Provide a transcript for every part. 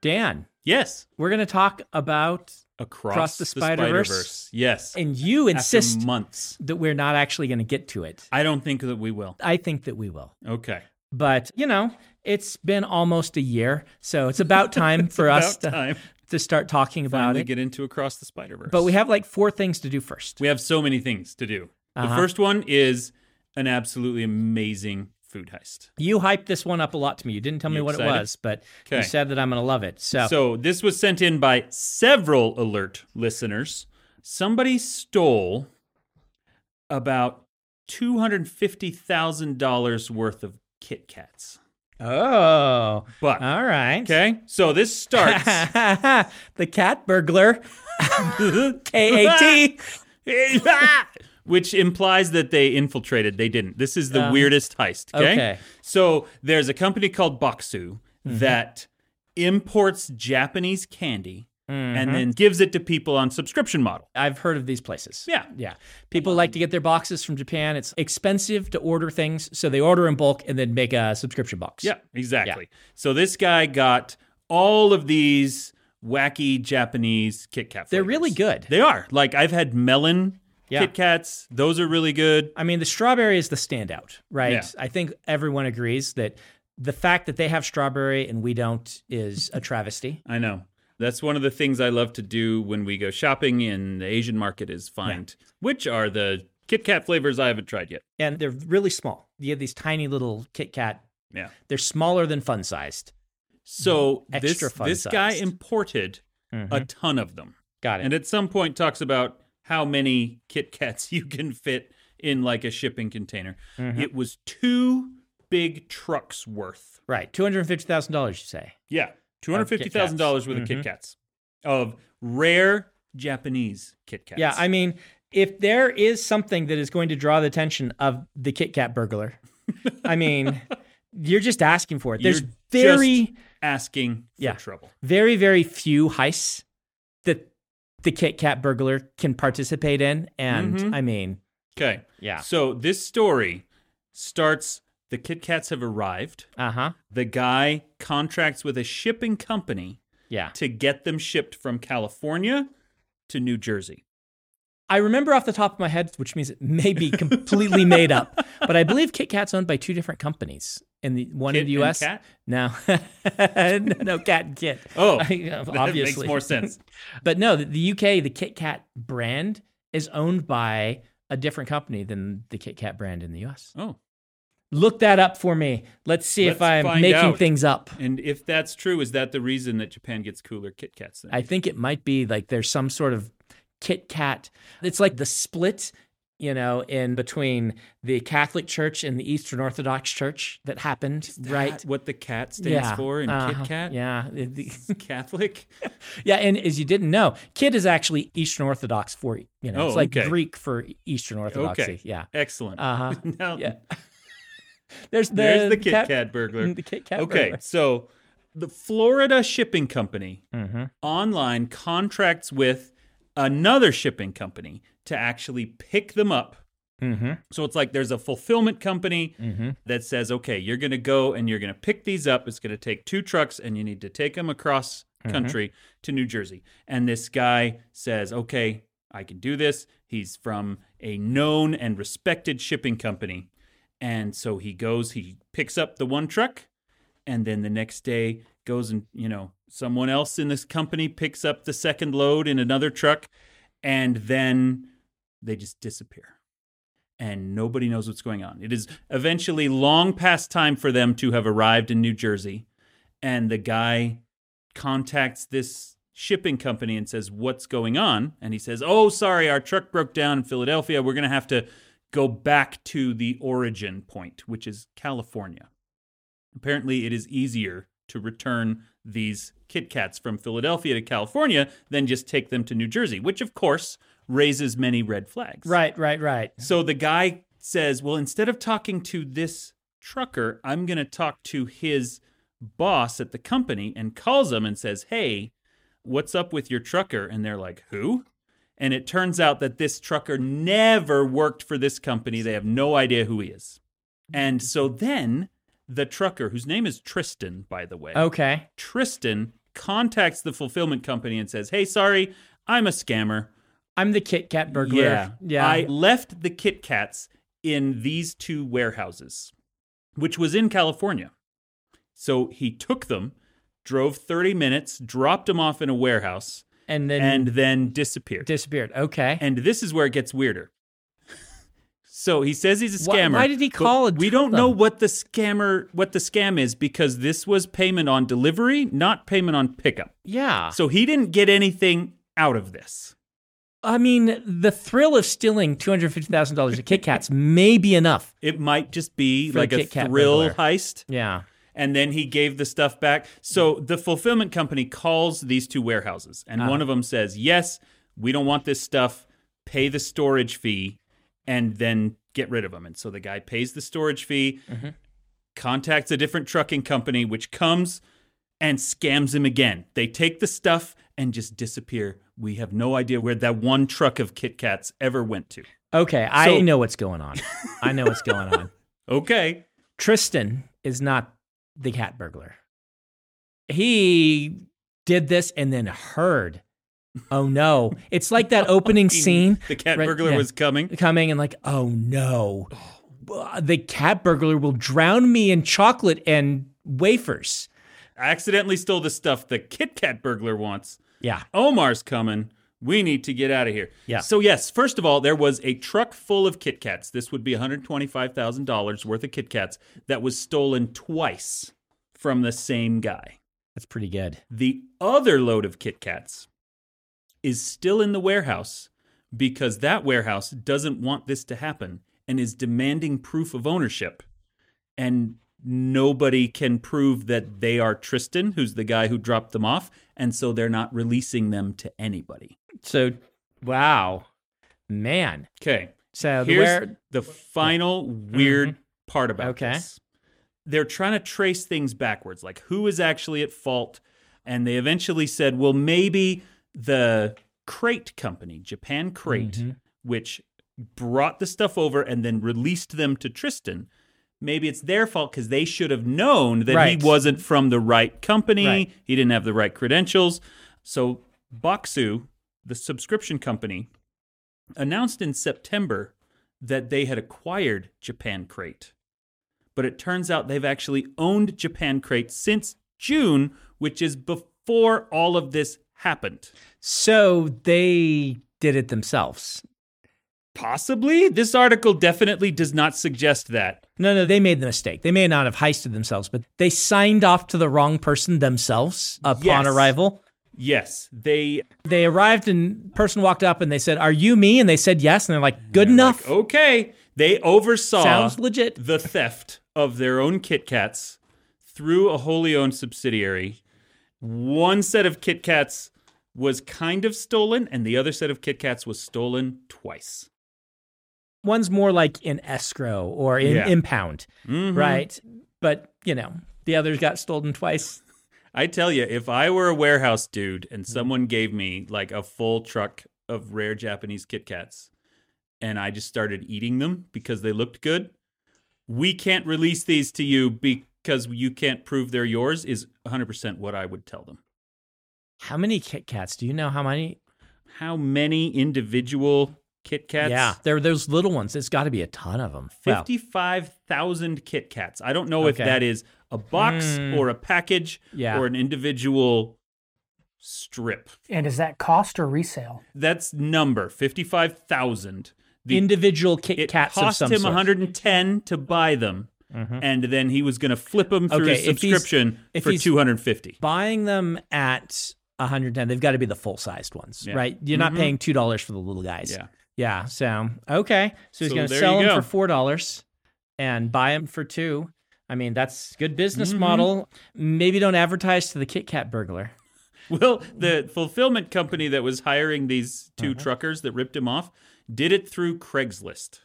Dan, Yes. we're going to talk about, Across, Across the Spider-Verse. Yes. and you After insist months. that we're not actually going to get to it. I don't think that we will. I think that we will. Okay. But, you know, it's been almost a year. So it's about time for us About to, time. to start talking about Finally it. get into Across the Spider Verse. But we have like four things to do first. we have so many things to do. The Uh-huh. first one is an absolutely amazing food heist. You hyped this one up a lot to me. You didn't tell me You what excited? it was, but you said that I'm going to love it. So, So this was sent in by several alert listeners. Somebody stole about two hundred fifty thousand dollars worth of Kit Kats. oh, But all right. okay, so this starts. the cat burglar. K A T. Ah! Which implies that they infiltrated. They didn't. This is the Uh, weirdest heist. Okay? okay. So there's a company called Bokksu that imports Japanese candy and then gives it to people on subscription model. I've heard of these places. Yeah. Yeah. People like to get their boxes from Japan. It's expensive to order things, so they order in bulk and then make a subscription box. Yeah, exactly. So this guy got all of these wacky Japanese Kit Kat. They're really good. They are. Like I've had melon Yeah. Kit Kats. Those are really good. I mean, the strawberry is the standout, right? Yeah. I think everyone agrees that the fact that they have strawberry and we don't is a travesty. I know. That's one of the things I love to do when we go shopping in the Asian market is find which are the Kit Kat flavors I haven't tried yet. And they're really small. You have these tiny little Kit Kat. Yeah. They're smaller than fun sized. So Mm-hmm. Extra this fun this guy imported a ton of them. Got it. And at some point talks about how many Kit Kats you can fit in like a shipping container. Mm-hmm. It was two big trucks worth. right. $250,000, you say. Yeah. $250,000 worth of Kit Kats of rare Japanese Kit Kats. Yeah. I mean, if there is something that is going to draw the attention of the Kit Kat burglar, I mean, you're just asking for it. There's You're very, asking for Yeah. trouble. very, very few heists the Kit Kat burglar can participate in. And Mhm. I mean, Okay. yeah. So this story starts the Kit Kats have arrived. Uh huh. The guy contracts with a shipping company Yeah. to get them shipped from California to New Jersey. I remember off the top of my head, which means it may be completely made up, but I believe Kit Kat's owned by two different companies. In the one Kit in the U.S. Kat? No, no, Cat and Kit. Oh, I- uh, that obviously makes more sense. But no, the, the UK, the Kit Kat brand is owned by a different company than the Kit Kat brand in the US. Oh, Look that up for me. Let's see if Let's I'm making out. things up. and if that's true, is that the reason that Japan gets cooler Kit Kats? Then? I think it might be like there's some sort of Kit Kat. It's like the split, you know, in between the Catholic Church and the Eastern Orthodox Church that happened, right? That what the cat stands yeah. for in Uh-huh. Kit Kat? Yeah. Catholic? yeah, and as you didn't know, Kit is actually Eastern Orthodox for, you know, Oh, it's like okay. Greek for Eastern Orthodoxy. Okay. Yeah. Excellent. Uh-huh. now, Yeah. There's the, there's the Kit cat- Kat burglar. The Kit Kat okay, burglar. so the Florida shipping company Mm-hmm. online contracts with another shipping company to actually pick them up. Mm-hmm. So it's like there's a fulfillment company Mm-hmm. that says, okay, you're going to go and you're going to pick these up. It's going to take two trucks and you need to take them across Mm-hmm. country to New Jersey. And this guy says, okay, I can do this. He's from a known and respected shipping company. And so he goes, he picks up the one truck, and then the next day goes and, you know, someone else in this company picks up the second load in another truck, and then they just disappear. And nobody knows what's going on. It is eventually long past time for them to have arrived in New Jersey. And the guy contacts this shipping company and says, What's going on? And he says, Oh, sorry, our truck broke down in Philadelphia. We're going to have to go back to the origin point, which is California. Apparently, it is easier to return these Kit Kats from Philadelphia to California than just take them to New Jersey, which, of course, raises many red flags. Right, right, right. So the guy says, Well, instead of talking to this trucker, I'm going to talk to his boss at the company and calls him and says, Hey, what's up with your trucker? And they're like, Who? And it turns out that this trucker never worked for this company. They have no idea who he is. And so then the trucker, whose name is Tristan, by the way, Okay. Tristan contacts the fulfillment company and says, "Hey, sorry, I'm a scammer. I'm the Kit Kat burglar. Yeah. Yeah. I left the Kit Kats in these two warehouses, which was in California. So he took them, drove 30 minutes, dropped them off in a warehouse, and then and then disappeared. disappeared. Okay. and this is where it gets weirder. So he says he's a scammer. why did he call and We don't know what the scammer what the scam is because this was payment on delivery, not payment on pickup. yeah. So he didn't get anything out of this. I mean, the thrill of stealing two hundred fifty thousand dollars of Kit Kats may be enough. It might just be like the a thrill burglar. heist. Yeah. and then he gave the stuff back. So the fulfillment company calls these two warehouses, and Uh-huh. one of them says, "Yes, we don't want this stuff. Pay the storage fee, and then get rid of them." And so the guy pays the storage fee, Mm-hmm. contacts a different trucking company, which comes and scams him again. They take the stuff and just disappear. We have no idea where that one truck of Kit Kats ever went to. Okay, I know what's going on. I know what's going on. Okay. Tristan is not the cat burglar. He did this and then heard. Oh no. It's like that oh, opening scene The cat Right, burglar yeah. was coming. coming and like, oh no. Oh. Uh, the cat burglar will drown me in chocolate and wafers. I accidentally stole the stuff the Kit Kat burglar wants. Yeah. Omar's coming. We need to get out of here. Yeah. So yes, first of all, there was a truck full of Kit Kats. This would be $125,000 worth of Kit Kats that was stolen twice from the same guy. That's pretty good. The other load of Kit Kats is still in the warehouse because that warehouse doesn't want this to happen and is demanding proof of ownership. And nobody can prove that they are Tristan, who's the guy who dropped them off. And so they're not releasing them to anybody. So, wow. Man. Okay. So, the Here's where, the final weird mm-hmm. part about Okay. this. They're trying to trace things backwards, like who is actually at fault. And they eventually said, well, maybe the crate company, Japan Crate, Mm-hmm. which brought the stuff over and then released them to Tristan. Maybe it's their fault because they should have known that Right. he wasn't from the right company. Right. He didn't have the right credentials. So Bokksu, the subscription company, announced in September that they had acquired Japan Crate. But it turns out they've actually owned Japan Crate since June, which is before all of this happened. so they did it themselves. Possibly. This article definitely does not suggest that. No, no, they made the mistake. They may not have heisted themselves, but they signed off to the wrong person themselves upon Yes. arrival. Yes, they They arrived and person walked up and they said, "Are you me?" And they said yes, and they're like, "Good enough." okay. They oversaw Sounds legit. the theft of their own Kit Kats through a wholly owned subsidiary. One set of Kit Kats was kind of stolen, and the other set of Kit Kats was stolen twice. One's more like in escrow or in Yeah. impound, Mhm. right? But you know, the others got stolen twice. I tell you, if I were a warehouse dude and someone gave me like a full truck of rare Japanese Kit Kats and I just started eating them because they looked good, we can't release these to you because you can't prove they're yours, is 100% what I would tell them. How many Kit Kats? Do you know how many? How many individual Kit Kats? Yeah, there those little ones. It's got to be a ton of them. Well, 55,000 Kit Kats. I don't know if that is a box Mm. or a package Yeah. or an individual strip. And is that cost or resale? That's number 55,000. The individual Kit it cost of some him sort. 110 to buy them. And then he was going to flip them through Okay, a subscription if for 250. Buying them at 110, they've got to be the full sized ones, Yeah. right? You're not Mhm. paying two dollars for the little guys. Yeah. Yeah. So okay, so he's So going to sell them for four dollars and buy them for two. I mean, that's good business Mhm. model. Maybe don't advertise to the Kit Kat burglar. Well, the fulfillment company that was hiring these 2 Uh-huh. truckers that ripped him off did it through Craigslist.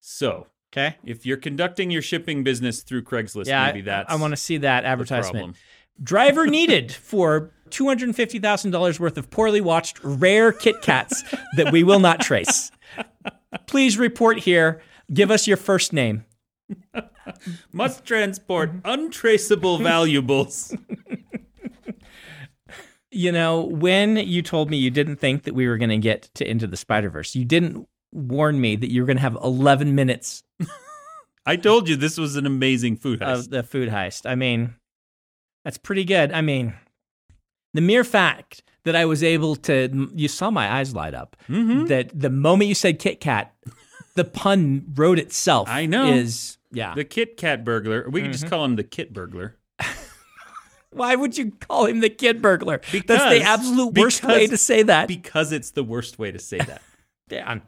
So, Okay. if you're conducting your shipping business through Craigslist, Yeah, maybe I- that's I, want to see that advertisement. Driver needed for two hundred fifty thousand dollars worth of poorly watched rare Kit Kats that we will not trace. Please report here. Give us your first name. Must transport untraceable valuables. You know, when you told me you didn't think that we were going to get to Into the Spider Verse, you didn't warn me that you were going to have 11 minutes I told you this was an amazing food heist. of the food heist. I mean, that's pretty good. I mean, the mere fact that I was able to, you saw my eyes light up. Mm-hmm. That the moment you said Kit Kat, the pun wrote itself. I know. Is yeah. the Kit Kat burglar. We could Mm-hmm. just call him the Kit burglar. Why would you call him the kid burglar? That's the absolute worst way to say that. Because it's the worst way to say that. Dan.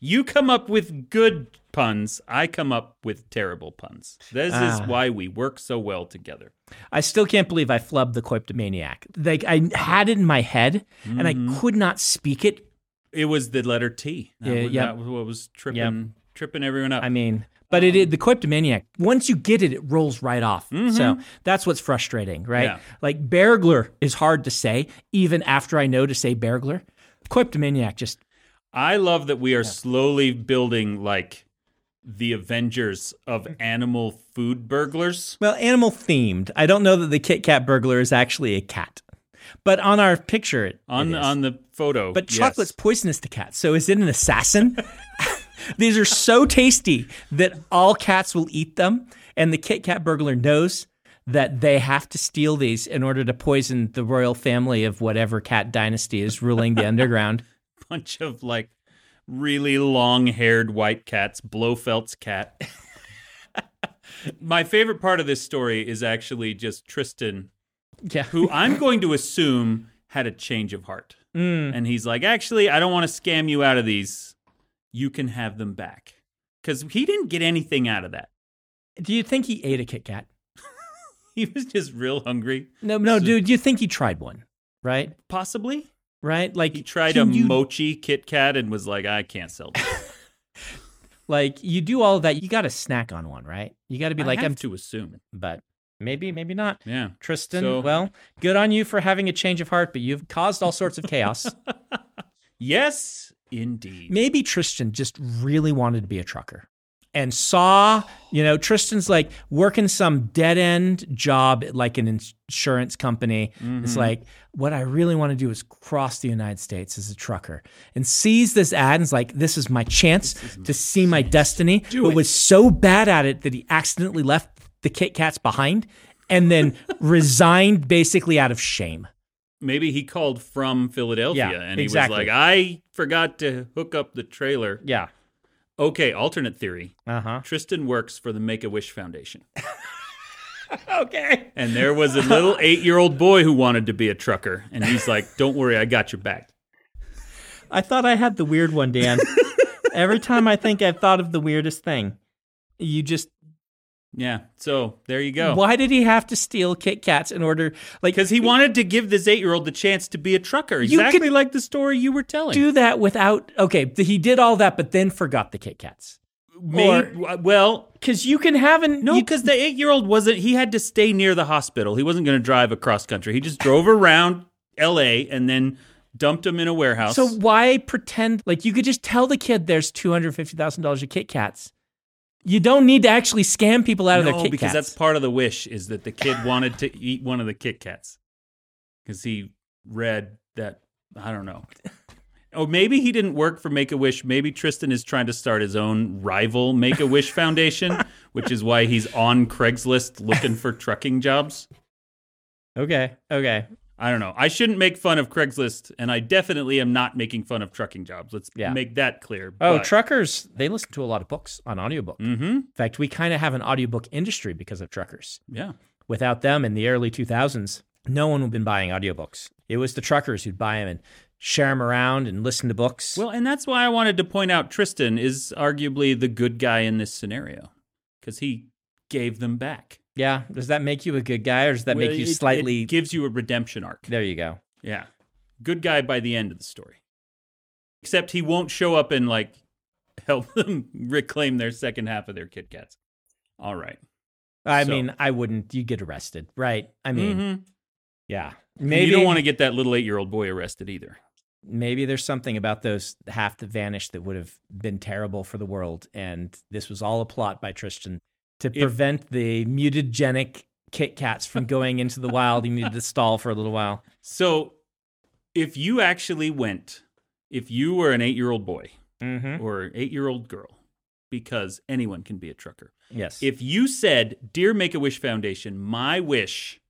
You come up with good puns. I come up with terrible puns. This Ah. is why we work so well together. I still can't believe I flubbed the Coiptomaniac. Like I had it in my head and I could not speak it. It was the letter T. That Yeah, was, yep. that was what was tripping tripping everyone up. I mean, but it, it the Coiptomaniac. Once you get it, it rolls right off. So that's what's frustrating, right? Yeah. Like Beargler is hard to say, even after I know to say Beargler. Coiptomaniac just I love that we are slowly building like the Avengers of mm-hmm. animal food burglars. well, animal themed. I don't know that the Kit Kat burglar is actually a cat, but on our picture, it, On it on the photo. But yes. chocolate's poisonous to cats. So is it an assassin? These are so tasty that all cats will eat them. And the Kit Kat burglar knows that they have to steal these in order to poison the royal family of whatever cat dynasty is ruling the underground. Bunch of like really long haired white cats, Blofeld's cat. My favorite part of this story is actually just Tristan, Yeah. who I'm going to assume had a change of heart. Mm. And he's like, actually, I don't want to scam you out of these. You can have them back. Because he didn't get anything out of that. Do you think he ate a Kit Kat? He was just real hungry. No, no, dude. You think he tried one, right? Possibly. Right? Like He tried a you- mochi Kit Kat and was like, I can't sell this. like you do all that. You got to snack on one, right? You got to be I like, have I'm, to assume. but maybe, maybe not. Yeah. Tristan, So- well, good on you for having a change of heart, but you've caused all sorts of chaos. Yes, indeed. Maybe Tristan just really wanted to be a trucker and saw, you know, Tristan's like working some dead end job at like an insurance company. It's mm-hmm. like, what I really want to do is cross the United States as a trucker and sees this ad and is like, this is my chance to see my destiny. but was so bad at it that he accidentally left the Kit Kats behind and then resigned basically out of shame. Maybe he called from Philadelphia Yeah, and he exactly. was like, I forgot to hook up the trailer. Yeah. Okay, alternate theory. Uh huh. Tristan works for the Make a Wish Foundation. Okay. And there was a little eight year old boy who wanted to be a trucker. And he's like, Don't worry, I got your back. I thought I had the weird one, Dan. Every time I think I've thought of the weirdest thing, you just Yeah. So there you go. why did he have to steal Kit Kats in order like Because he wanted to give this eight year old the chance to be a trucker. Exactly like the story you were telling. do that without okay, he did all that but then forgot the Kit Kats. Maybe, uh, well, Cuz you can have an no, because the eight year old wasn't, he had to stay near the hospital. He wasn't going to drive across country. He just drove around LA and then dumped him in a warehouse. so why pretend like you could just tell the kid there's $250,000 of Kit Kats. You don't need to actually scam people out of their Kit because Kats. that's part of the wish is that the kid wanted to eat one of the Kit Kats because he read that I don't know. Or maybe he didn't work for Make a Wish. Maybe Tristan is trying to start his own rival Make a Wish Foundation, which is why he's on Craigslist looking for trucking jobs. okay. Okay. I don't know. I shouldn't make fun of Craigslist, and I definitely am not making fun of trucking jobs. Let's Yeah. make that clear. Oh, But- truckers, they listen to a lot of books on audiobook. Mhm. In fact, we kind of have an audiobook industry because of truckers. Yeah. Without them in the early 2000s, no one would have been buying audiobooks. It was the truckers who'd buy them and share them around and listen to books. Well, and that's why I wanted to point out Tristan is arguably the good guy in this scenario because he gave them back. Yeah. Does that make you a good guy or does that Well, make you it- slightly. It gives you a redemption arc. there you go. Yeah. Good guy by the end of the story. Except he won't show up and like help them reclaim their second half of their Kit Kats. All right. I So- mean, I wouldn't. You get arrested, right? I mean, Mhm. yeah. And Maybe you don't want to get that little eight year old boy arrested either. maybe there's something about those half that vanished that would have been terrible for the world, and this was all a plot by Tristan to prevent the mutagenic Kit Kats from going into the wild. You needed to stall for a little while. So, if you actually went, if you were an eight year old boy Mm-hmm. or eight year old girl, because anyone can be a trucker, Yes. if you said, Dear Make a Wish Foundation, my wish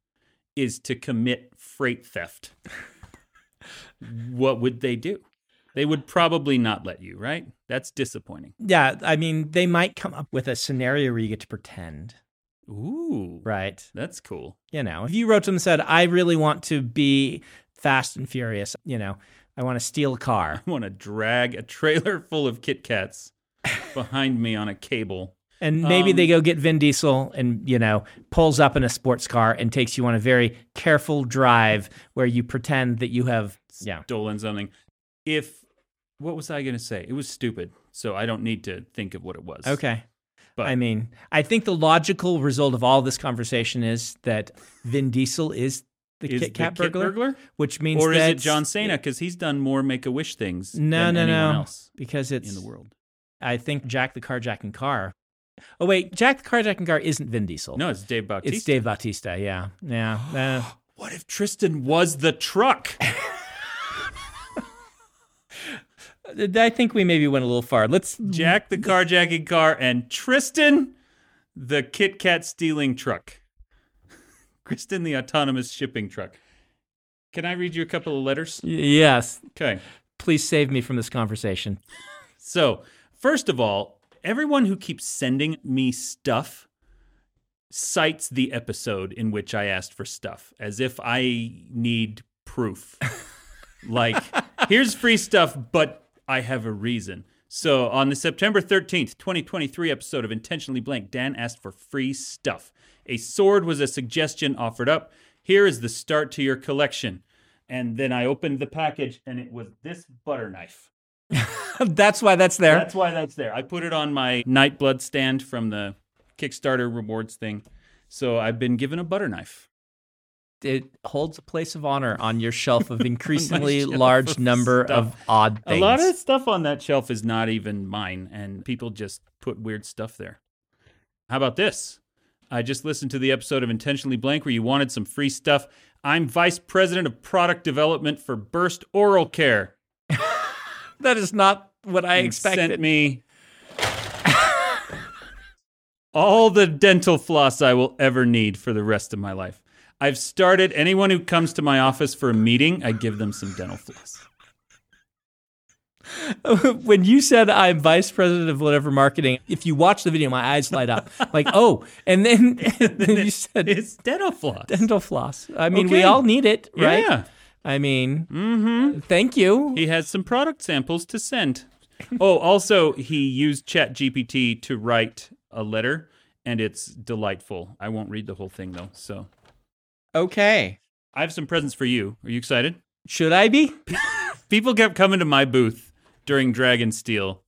is to commit freight theft, what would they do? They would probably not let you, right? That's disappointing. yeah, I mean, they might come up with a scenario where you get to pretend, Ooh, right? that's cool. You know, if you wrote to them and said, I really want to be fast and furious, you know, I want to steal a car. I want to drag a trailer full of Kit Kats behind me on a cable. And maybe Um, they go get Vin Diesel and, you know, pulls up in a sports car and takes you on a very careful drive where you pretend that you have, yeah. stolen something. If what was I going to say? It was stupid, so I don't need to think of what it was. Okay. But- I mean, I think the logical result of all this conversation is that Vin Diesel is the Is Kit Kat the Kit burglar, burglar? which means or is it John Cena because he's done more Make a Wish things No, than no, anyone no. else because it's in the world? I think Jack the Carjacking Car. Oh wait, Jack the Carjacking Car isn't Vin Diesel. No, it's Dave Bautista. it's Dave Bautista. Yeah, yeah. Uh, What if Tristan was the truck? I think we maybe went a little far. Let's. Jack the carjacking car and Tristan the Kit Kat stealing truck. Kristen the autonomous shipping truck. Can I read you a couple of letters? Yes, Okay. please save me from this conversation. So, first of all, everyone who keeps sending me stuff cites the episode in which I asked for stuff as if I need proof. like, here's free stuff, but I have a reason. So, on the September 13th, 2023 episode of Intentionally Blank, Dan asked for free stuff. A sword was a suggestion offered up. Here is the start to your collection. And then I opened the package and it was this butter knife. That's why that's there. That's why that's there. I put it on my Nightblood stand from the Kickstarter rewards thing. So I've been given a butter knife. It holds a place of honor on your shelf of increasingly shelf large of number stuff. of odd things. A lot of stuff on that shelf is not even mine, and people just put weird stuff there. How about this? I just listened to the episode of Intentionally Blank where you wanted some free stuff. I'm vice president of product development for Burst Oral Care. that is not what I and expected. Sent me all the dental floss I will ever need for the rest of my life. I've started anyone who comes to my office for a meeting, I give them some dental floss. when you said I'm vice president of whatever marketing, if you watch the video, my eyes light up. like, oh, and then, and then you said It's dental floss. dental floss. I mean, we all need it, right? Yeah. I mean, Mm-hmm. thank you. He has some product samples to send. Oh, also, he used ChatGPT to write a letter, and it's delightful. I won't read the whole thing, though. So Okay. I have some presents for you. Are you excited? Should I be? People kept coming to my booth during Dragonsteel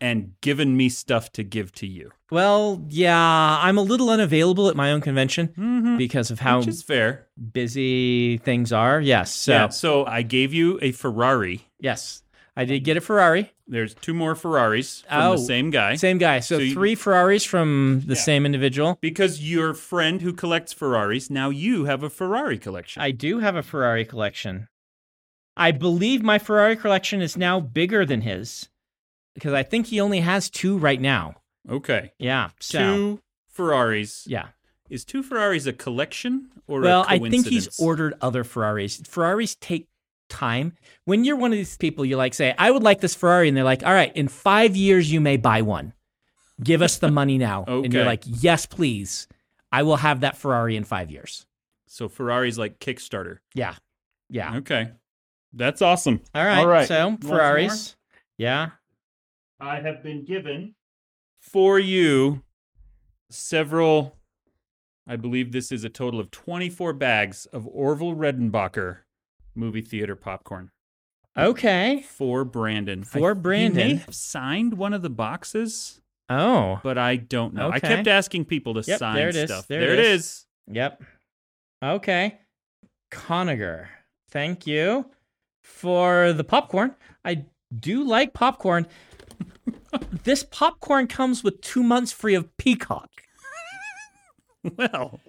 and giving me stuff to give to you, Well, yeah, I'm a little unavailable at my own convention mm-hmm. because of how which is fair. busy things are. Yes. So, yeah. So I gave you a Ferrari. yes, I did um, get a Ferrari. There's two more Ferraris from Oh, the same guy. Same guy. So, So you- three Ferraris from the same individual. Because your friend who collects Ferraris, now you have a Ferrari collection. I do have a Ferrari collection. I believe my Ferrari collection is now bigger than his because I think he only has two right now. okay. Yeah. So, Two Ferraris. yeah. Is two Ferraris a collection or Well, I think he's ordered other Ferraris. Ferraris take time. When you're one of these people, you like say, I would like this Ferrari. And they're like, all right, in five years, you may buy one. Give us the money now. And you're like, yes, please. I will have that Ferrari in five years. So Ferrari's like Kickstarter. Yeah. Yeah. Okay. That's awesome. All right. All right. So Ferraris. Yeah. I have been given for you several, I believe this is a total of 24 bags of Orville Redenbacher movie theater popcorn Okay. for Brandon. For I- Brandon. He may have signed one of the boxes, Oh. but I don't know. I kept asking people to Yep, sign there it is. stuff. There There, it it is. Yep. Okay. ConAgra. Thank you for the popcorn. I do like popcorn. this popcorn comes with two months free of Peacock. Well,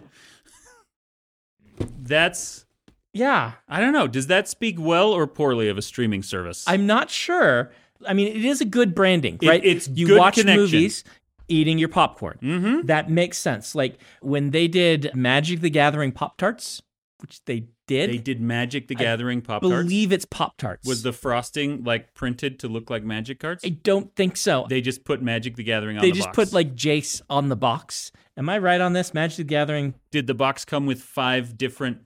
That's Yeah, I don't know. Does that speak well or poorly of a streaming service? I'm not sure. I mean, it is a good branding, It- right? it's you good watch connection. movies eating your popcorn. mm-hmm. That makes sense. Like when they did Magic the Gathering Pop Tarts, which they did. They did Magic the Gathering Pop Tarts. believe it's Pop Tarts. Was the frosting like printed to look like magic cards? I don't think so. They just put Magic the Gathering on They the just box. put like Jace on the box. Am I right on this? Magic the Gathering? Did the box come with five different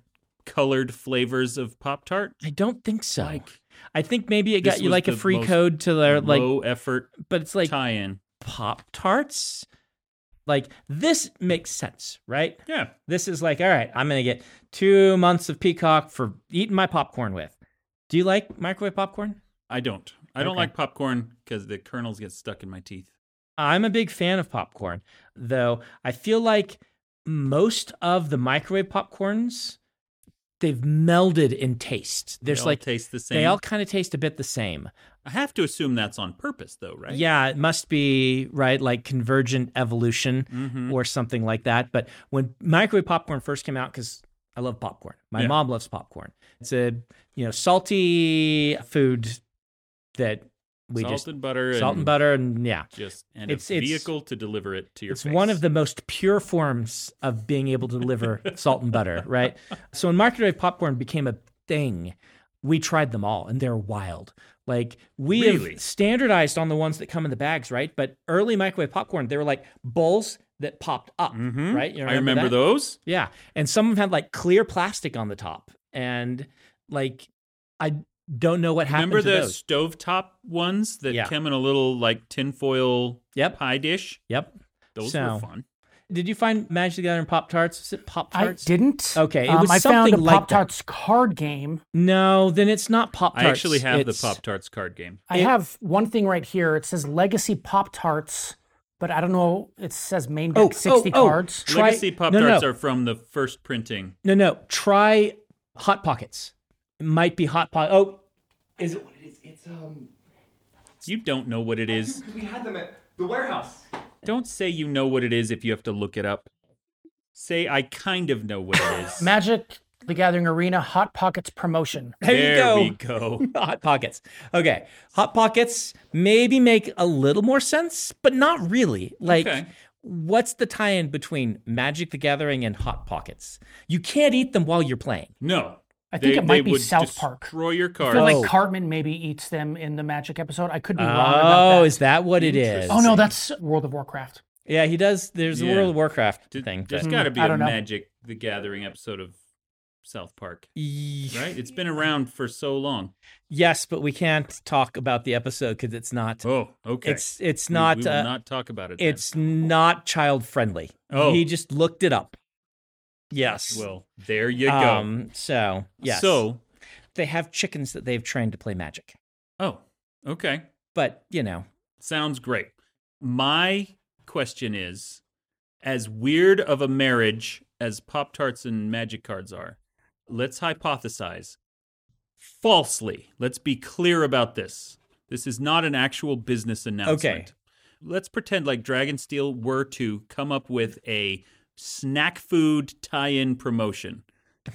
colored flavors of Pop Tart? I don't think so. Like I think maybe it got you like a free code to their like, low effort but it's like tie-in. Pop Tarts. Like this makes sense, right? Yeah. This is like, all right, I'm gonna get two months of Peacock for eating my popcorn with. Do you like microwave popcorn? I don't. I don't like popcorn because the kernels get stuck in my teeth. I'm a big fan of popcorn, though I feel like most of the microwave popcorns they've melded in taste. There's they all like taste the same. they all kind of taste a bit the same. I have to assume that's on purpose, though, right? Yeah, it must be right, like convergent evolution Mhm. or something like that. But when microwave popcorn first came out, because I love popcorn, my Yeah. mom loves popcorn. It's a you know salty food that we salt just and butter. salt and butter, and yeah, Just and It's- a it's- vehicle to deliver it to your it's face. one of the most pure forms of being able to deliver salt and butter, right? So when microwave popcorn became a thing, we tried them all, and they're wild. Like we Really? have standardized on the ones that come in the bags, right? But early microwave popcorn, they were like bowls that popped up, Mhm. right? You I remember that? those. Yeah, and some of them had like clear plastic on the top, and like I don't know what happened Remember the those. stovetop ones that Yeah. came in a little like tinfoil Yep, pie dish? yep. Those So, were fun. Did you find Magic the Gathering Pop Tarts? Was it Pop Tarts? I didn't. Okay, it Um, was I found a something like Pop. Tarts card game. No, then it's not Pop Tarts. I actually have It's- the Pop Tarts card game. I It- have one thing right here. It says Legacy Pop Tarts, but I don't know. It says main deck Oh, 60 oh, oh. cards. Try- Legacy Pop no, Tarts no. are from the first printing. No, no. Try Hot Pockets. It might be Hot Pocket. Oh, is it what it is? It's um. You don't know what it is. We had them at the warehouse. Don't say you know what it is if you have to look it up. Say I kind of know what it is. Magic the Gathering Arena Hot Pockets promotion. There, there you go. we go. Hot Pockets. Okay, Hot Pockets maybe make a little more sense, but not really. Like, Okay. what's the tie-in between Magic the Gathering and Hot Pockets? You can't eat them while you're playing. No. I think They- it might they be would South Park. Destroy your I cards. feel Oh. like Cartman maybe eats them in the Magic episode. I could be wrong Oh, that. is that what it is? Oh no, that's World of Warcraft. Yeah, he does. There's a World of Warcraft Th- thing. There's got to be a know. Magic the Gathering episode of South Park, right? It's been around for so long. Yes, but we can't talk about the episode because it's not. Oh, okay. It's it's not. We, will uh, not talk about it. then. it's not child friendly. Oh. he just looked it up. Yes. well. There you go. Um. So yes. So, they have chickens that they've trained to play magic, oh, okay. but you know, Sounds great. My question is as weird of a marriage as Pop Tarts and Magic cards are, let's hypothesize falsely. Let's be clear about this. This is not an actual business announcement. Okay. Let's pretend like Dragonsteel were to come up with a snack food tie in promotion.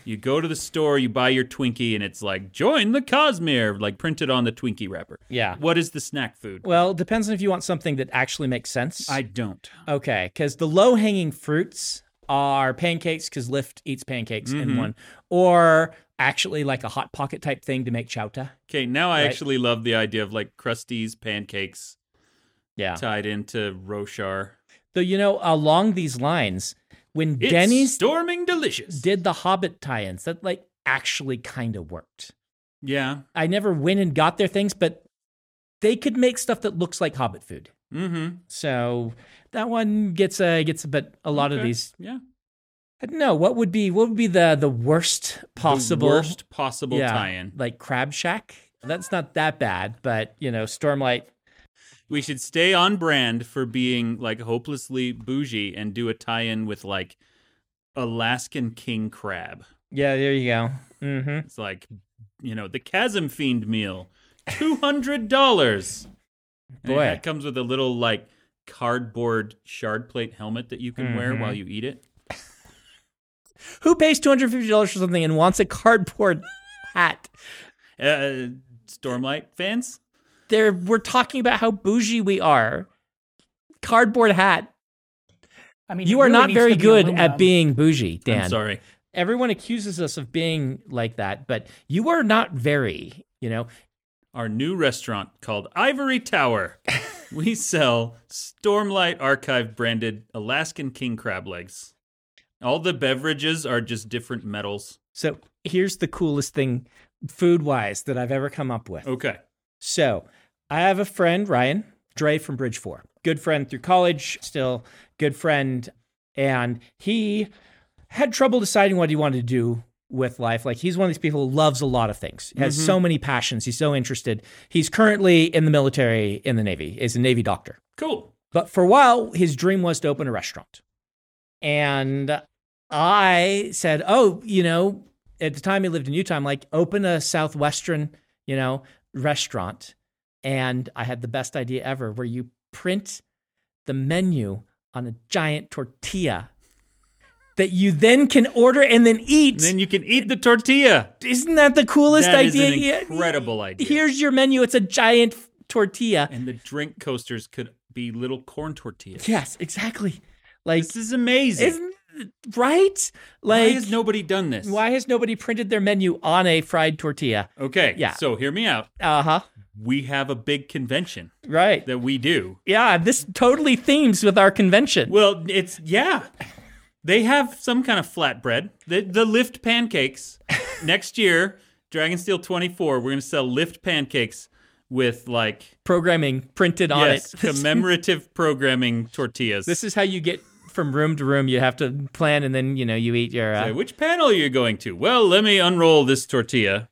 You go to the store, you buy your Twinkie, and it's like, join the Cosmere, like printed on the Twinkie wrapper. yeah. What is the snack food? Well, it depends on if you want something that actually makes sense. I don't. Okay, because the low hanging fruits are pancakes because Lift eats pancakes in Mhm. one, or actually like a hot pocket type thing to make chouta. Okay, now I Right. actually love the idea of like Krusty's pancakes Yeah. tied into Roshar. Though you know, along these lines, when It's Denny's storming delicious. did the Hobbit tie-ins, that like actually kind of worked. yeah. I never went and got their things, but they could make stuff that looks like Hobbit food. Mm-hmm. So that one gets a gets a bit a lot of these. Yeah. I don't know what would be what would be the the worst possible The worst possible yeah, tie-in. like Crab Shack. That's not that bad, but you know, Stormlight. We should stay on brand for being like hopelessly bougie and do a tie-in with like Alaskan king crab. Yeah, there you go. Mm-hmm. It's like, you know, the Chasm Fiend meal, two hundred dollars. Boy. that comes with a little like cardboard shard plate helmet that you can wear Mhm. while you eat it. Who pays two hundred fifty dollars for something and wants a cardboard hat? Uh, Stormlight fans? There, we're talking about how bougie we are. Cardboard hat. I mean, You are really not very good aluminum. at being bougie, Dan. I'm sorry. Everyone accuses us of being like that, but you are not very. You know, Our new restaurant called Ivory Tower. we sell Stormlight Archive branded Alaskan king crab legs. All the beverages are just different metals. so here's the coolest thing, food wise, that I've ever come up with. Okay. So I have a friend, Ryan Dre from Bridge Four, good friend through college, still good friend, and he had trouble deciding what he wanted to do with life. Like he's one of these people who loves a lot of things, has so mm-hmm. many passions. He's so interested. He's currently in the military in the Navy, is a Navy doctor. Cool. But for a while, his dream was to open a restaurant. And I said, Oh, you know, at the time he lived in Utah, I'm like, open a Southwestern, you know, restaurant. And I had the best idea ever where you print the menu on a giant tortilla that you then can order and then eat. And then you can eat the tortilla. Isn't that the coolest That is idea? an Yeah. incredible idea. Here's your menu. It's a giant tortilla. and the drink coasters could be little corn tortillas. Yes, exactly. Like This is amazing. Isn't right? Why Like has nobody done this? why has nobody printed their menu on a fried tortilla? Okay. Yeah. So hear me out. Uh huh. We have a big convention Right. that we do. Yeah, this totally themes with our convention. Well, it's yeah. They have some kind of flatbread. The the Lift pancakes. Next year, Dragonsteel 24, we're going to sell Lift pancakes with like Programming printed on yes, it. commemorative programming tortillas. this is how you get from room to room. You have to plan, and then you know you eat your. Uh, Say, which panel are you going to? Well, let me unroll this tortilla.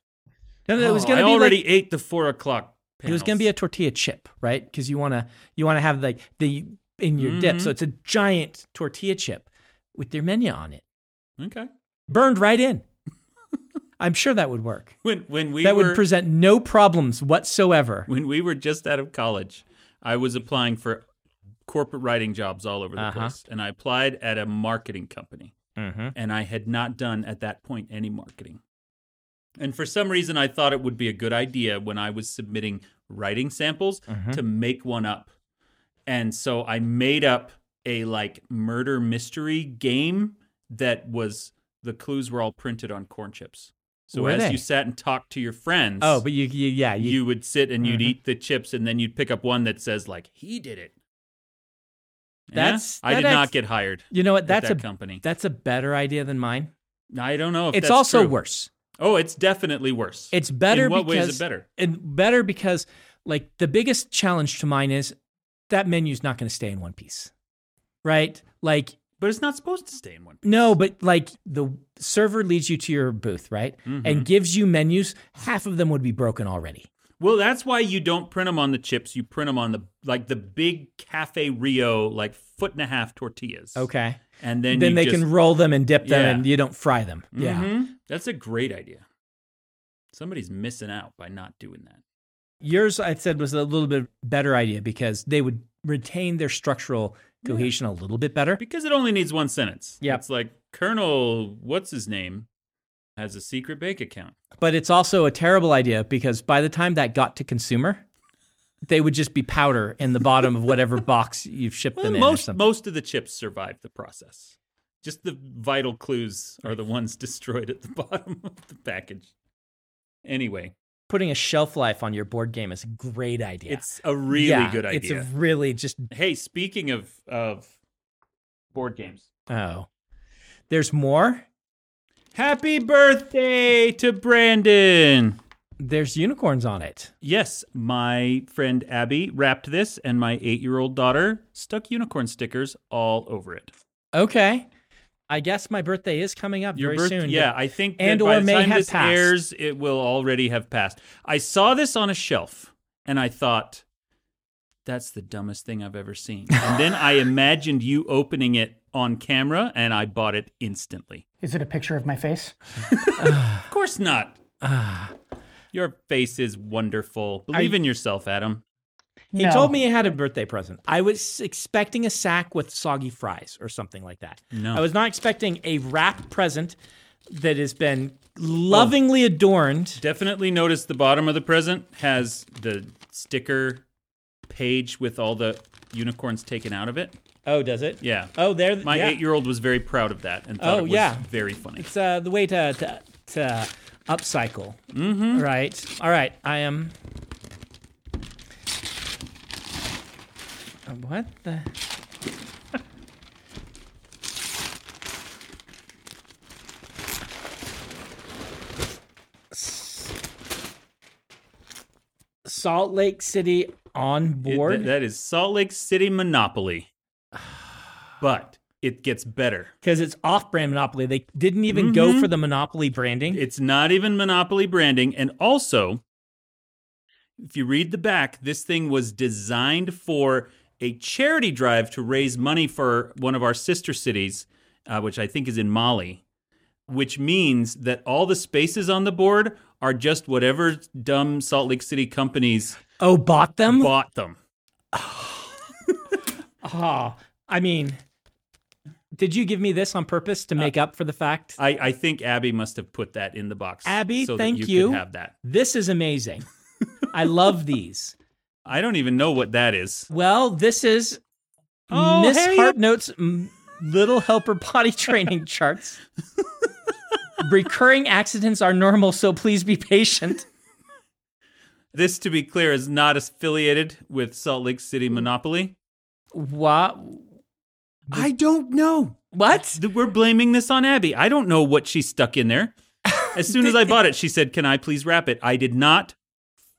no, no, it was Oh, gonna I be already like, ate the four o'clock. It was gonna be a tortilla chip, right? Because you wanna you wanna have like the in your dip, Mm-hmm. so it's a giant tortilla chip with your menu on it, okay. burned right in. I'm sure that would work. When when we that were would present no problems whatsoever. when we were just out of college, I was applying for corporate writing jobs all over the Uh-huh. place, and I applied at a marketing company. Mm-hmm. and I had not done at that point any marketing. And for some reason, I thought it would be a good idea when I was submitting writing samples Mm-hmm. to make one up. And so I made up a like murder mystery game that was the clues were all printed on corn chips. So Were as they? you sat and talked to your friends, Oh, but you, you yeah, you, you would sit and you'd Mhm. eat the chips and then you'd pick up one that says like he did it. Yeah? That's- I that did not get hired. you know what? That's that a company. that's a better idea than mine. I don't know if It's also true. worse. Oh, it's definitely worse. It's better In what way is it better? and better because like the biggest challenge to mine is that menu's not going to stay in one piece, right? Like But it's not supposed to stay in one. Piece. No, but like the server leads you to your booth, right, Mm-hmm. and gives you menus. Half of them would be broken already. Well, that's why you don't print them on the chips. You print them on the like the big Cafe Rio, like foot and a half tortillas. Okay, and then then, they just, can roll them and dip them, Yeah. and you don't fry them. Yeah. That's a great idea. Somebody's missing out by not doing that. Yours, I said, was a little bit better idea because they would retain their structural cohesion a little bit better. Because it only needs one sentence. Yeah. It's like Colonel, what's his name, has a secret bank account. But it's also a terrible idea because by the time that got to consumer, they would just be powder in the bottom of whatever box you've shipped Well, them in. most most of the chips survive the process. Just the vital clues are the ones destroyed at the bottom of the package. Anyway, Putting a shelf life on your board game is a great idea. it's a really Yeah, good idea. It's a really just hey, speaking of of board games, oh. There's more. happy birthday to Brandon. There's unicorns on it. Yes, my friend Abby wrapped this, and my eight-year-old daughter stuck unicorn stickers all over it. Okay. I guess my birthday is coming up Your very birth- soon. yeah, I think that and by or the may time have this passed. airs, it will already have passed. I saw this on a shelf, and I thought, "That's the dumbest thing I've ever seen." And then I imagined you opening it on camera, and I bought it instantly. Is it a picture of my face? Of course not. Ah. Your face is wonderful. Believe in yourself, Adam. He No. told me he had a birthday present. I was expecting a sack with soggy fries or something like that. No. I was not expecting a wrapped present that has been lovingly adorned. Definitely notice the bottom of the present has the sticker page with all the unicorns taken out of it. Oh, does it? Yeah. Oh, there. My yeah. eight-year-old was very proud of that and thought Oh, it was yeah. very funny. It's uh, the way to to, to upcycle. Mm-hmm. Right. All right. I am. What the? Salt Lake City on It- board. that is Salt Lake City Monopoly. But it gets better. because it's off-brand Monopoly. They didn't even go mm-hmm. for the Monopoly branding. It's not even Monopoly branding. And also, if you read the back, this thing was designed for a charity drive to raise money for one of our sister cities, uh, which I think is in Mali, which means that all the spaces on the board are just whatever dumb Salt Lake City companies oh, bought them. bought them. Oh, I mean, did you give me this on purpose to make up for the fact? I, I think Abby must have put that in the box. Abby, so thank you. you. Have that. This is amazing. I love these. I don't even know what that is. Well, this is Oh, Miss hey, Hartnote's uh, Little Helper potty training charts. Recurring accidents are normal, so please be patient. This, to be clear, is not affiliated with Salt Lake City Monopoly. What? I don't know. What? We're blaming this on Abby. I don't know what she stuck in there. As soon as I bought it, she said, Can I please wrap it? I did not,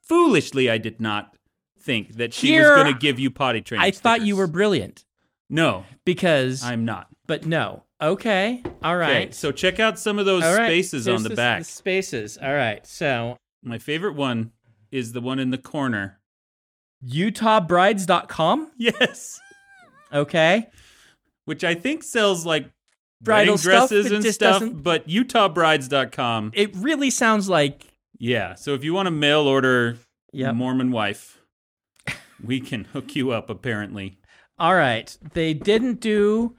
foolishly, I did not think that she Here- was going to give you potty training. I thought you were brilliant No, because, I'm not. but no. Okay. All right. Okay, so check out some of those right. spaces There's on the this- back. the spaces. All right. So My favorite one is the one in the corner. UtahBrides.com. Yes. Okay. Which I think sells like Bridal wedding stuff, dresses it and stuff, doesn't- but UtahBrides.com. It really sounds like Yeah. So if you want to mail order Yep. Mormon wife, we can hook you up apparently. all right. They didn't do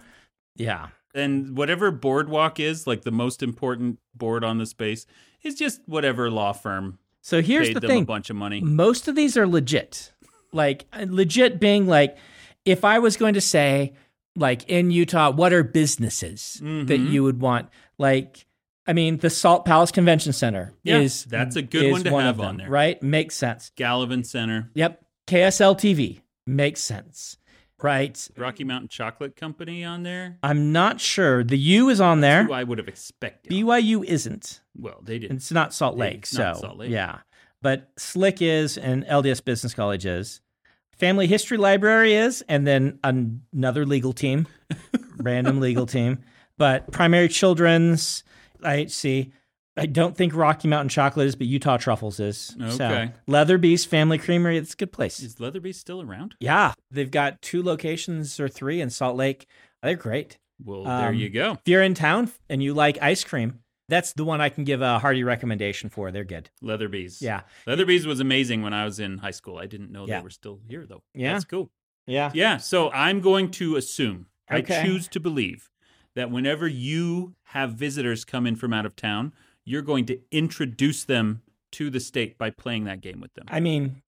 yeah. And whatever boardwalk is, like the most important board on the space, is just whatever law firm So here's paid the them a thing. bunch of money. Most of these are legit. Like legit being like if I was going to say like in Utah, what are businesses that Mhm. you would want? Like I mean, the Salt Palace Convention Center Yeah, is that's a good one to of have them, on there. right? Makes sense. Gallivan Center, Yep. KSL TV makes sense, right? Rocky Mountain Chocolate Company on there. I'm not sure. The U is on there. I would have expected. BYU isn't. well, they didn't. It's not Salt Lake. it's so not Salt Lake. yeah, but Slick is, and LDS Business College is. Family History Library is, and then an- another legal team, random legal team. But Primary Children's, IHC. I don't think Rocky Mountain Chocolate is, but Utah Truffles is. Okay. So Leatherby's Family Creamery, it's a good place. Is Leatherby still around? Yeah, they've got two locations or three in Salt Lake. They're great. Well, there Um, you go. If you're in town and you like ice cream, that's the one I can give a hearty recommendation for. They're good. Leatherby's. Yeah. Leatherby's was amazing when I was in high school. I didn't know Yeah. they were still here though. Yeah. That's cool. Yeah. Yeah. So I'm going to assume, Okay. I choose to believe that whenever you have visitors come in from out of town, you're going to introduce them to the state by playing that game with them. I mean,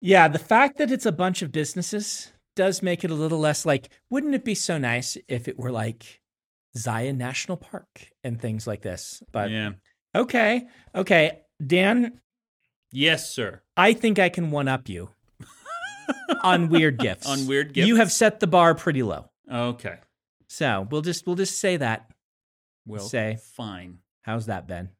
yeah, the fact that it's a bunch of businesses does make it a little less like, wouldn't it be so nice if it were like Zion National Park and things like this? But yeah. okay. Okay. Dan, Yes, sir. I think I can one up you on weird gifts. On weird gifts. You have set the bar pretty low. Okay. So we'll just we'll just say that. We'll Say. fine. How's that, Ben?